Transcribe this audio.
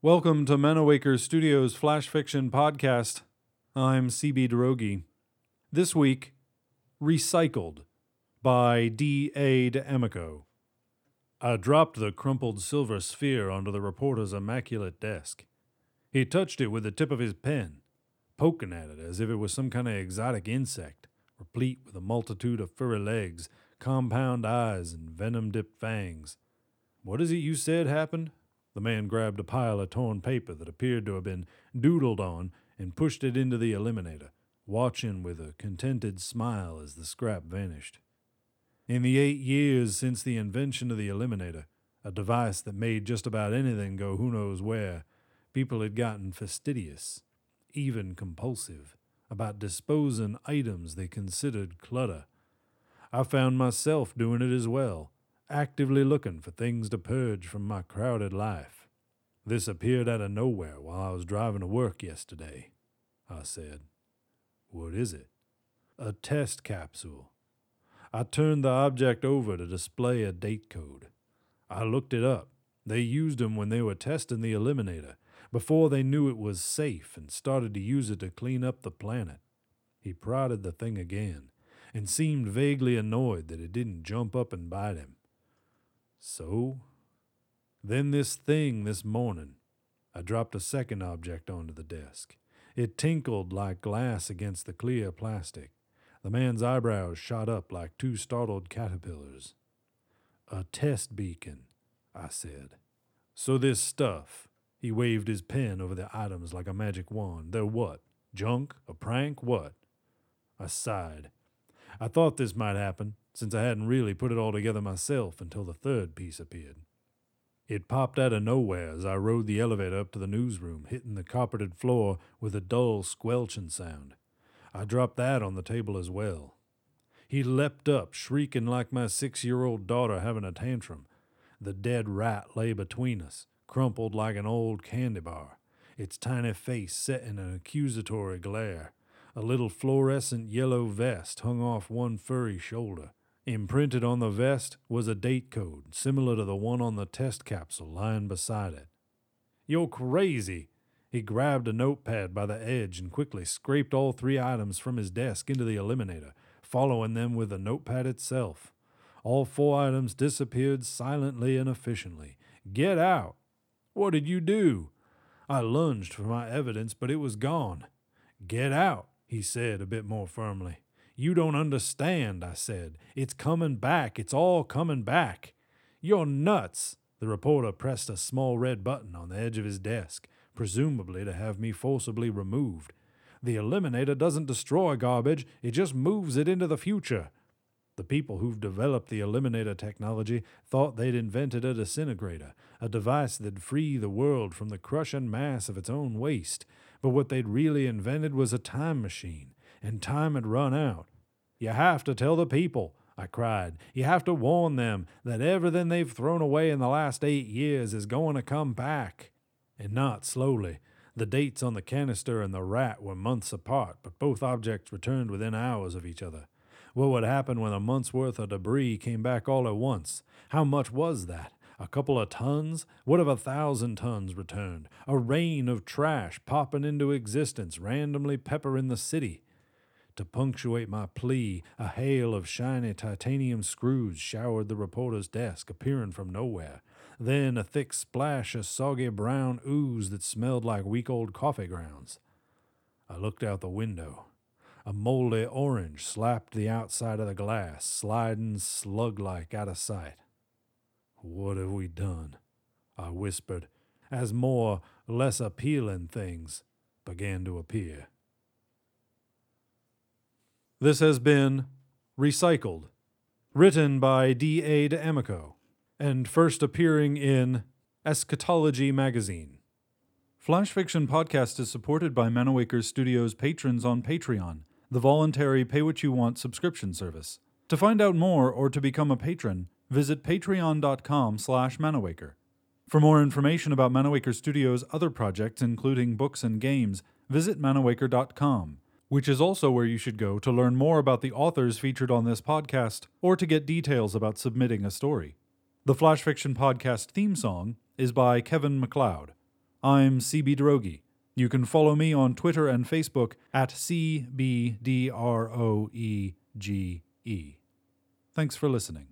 Welcome to Manawaker Studios Flash Fiction Podcast. I'm CB Droege. This week, Recycled by D. A. D'Amico. I dropped the crumpled silver sphere onto the reporter's immaculate desk. He touched it with the tip of his pen, poking at it as if it was some kind of exotic insect, replete with a multitude of furry legs, compound eyes, and venom dipped fangs. What is it you said happened? The man grabbed a pile of torn paper that appeared to have been doodled on and pushed it into the eliminator, watching with a contented smile as the scrap vanished. In the eight years since the invention of the eliminator, a device that made just about anything go who knows where, people had gotten fastidious, even compulsive, about disposing items they considered clutter. I found myself doing it as well actively looking for things to purge from my crowded life. This appeared out of nowhere while I was driving to work yesterday. I said, What is it? A test capsule. I turned the object over to display a date code. I looked it up. They used them when they were testing the eliminator, before they knew it was safe and started to use it to clean up the planet. He prodded the thing again and seemed vaguely annoyed that it didn't jump up and bite him. So, then this thing this morning. I dropped a second object onto the desk. It tinkled like glass against the clear plastic. The man's eyebrows shot up like two startled caterpillars. A test beacon, I said. So this stuff, he waved his pen over the items like a magic wand. They're what? Junk? A prank? What? I sighed. I thought this might happen, since I hadn't really put it all together myself until the third piece appeared. It popped out of nowhere as I rode the elevator up to the newsroom, hitting the carpeted floor with a dull squelching sound. I dropped that on the table as well. He leapt up, shrieking like my six year old daughter having a tantrum. The dead rat lay between us, crumpled like an old candy bar, its tiny face set in an accusatory glare. A little fluorescent yellow vest hung off one furry shoulder. Imprinted on the vest was a date code similar to the one on the test capsule lying beside it. You're crazy! He grabbed a notepad by the edge and quickly scraped all three items from his desk into the eliminator, following them with the notepad itself. All four items disappeared silently and efficiently. Get out! What did you do? I lunged for my evidence, but it was gone. Get out, he said a bit more firmly. You don't understand, I said. It's coming back. It's all coming back. You're nuts. The reporter pressed a small red button on the edge of his desk, presumably to have me forcibly removed. The eliminator doesn't destroy garbage, it just moves it into the future. The people who've developed the eliminator technology thought they'd invented a disintegrator, a device that'd free the world from the crushing mass of its own waste. But what they'd really invented was a time machine, and time had run out. You have to tell the people, I cried. You have to warn them that everything they've thrown away in the last eight years is going to come back. And not slowly. The dates on the canister and the rat were months apart, but both objects returned within hours of each other. What would happen when a month's worth of debris came back all at once? How much was that? A couple of tons? What if a thousand tons returned? A rain of trash popping into existence, randomly peppering the city. To punctuate my plea, a hail of shiny titanium screws showered the reporter's desk, appearing from nowhere. Then a thick splash of soggy brown ooze that smelled like week old coffee grounds. I looked out the window. A moldy orange slapped the outside of the glass, sliding slug like out of sight. What have we done? I whispered, as more, less appealing things began to appear. This has been Recycled, written by D. A. D'Amico, and first appearing in Eschatology magazine. Flash Fiction Podcast is supported by Manawaker Studios patrons on Patreon, the voluntary pay what you want subscription service. To find out more or to become a patron, visit patreon.com slash manawaker. For more information about Manawaker Studios' other projects, including books and games, visit manawaker.com, which is also where you should go to learn more about the authors featured on this podcast or to get details about submitting a story. The Flash Fiction Podcast theme song is by Kevin MacLeod. I'm CB Droege. You can follow me on Twitter and Facebook at CBDROEGE. Thanks for listening.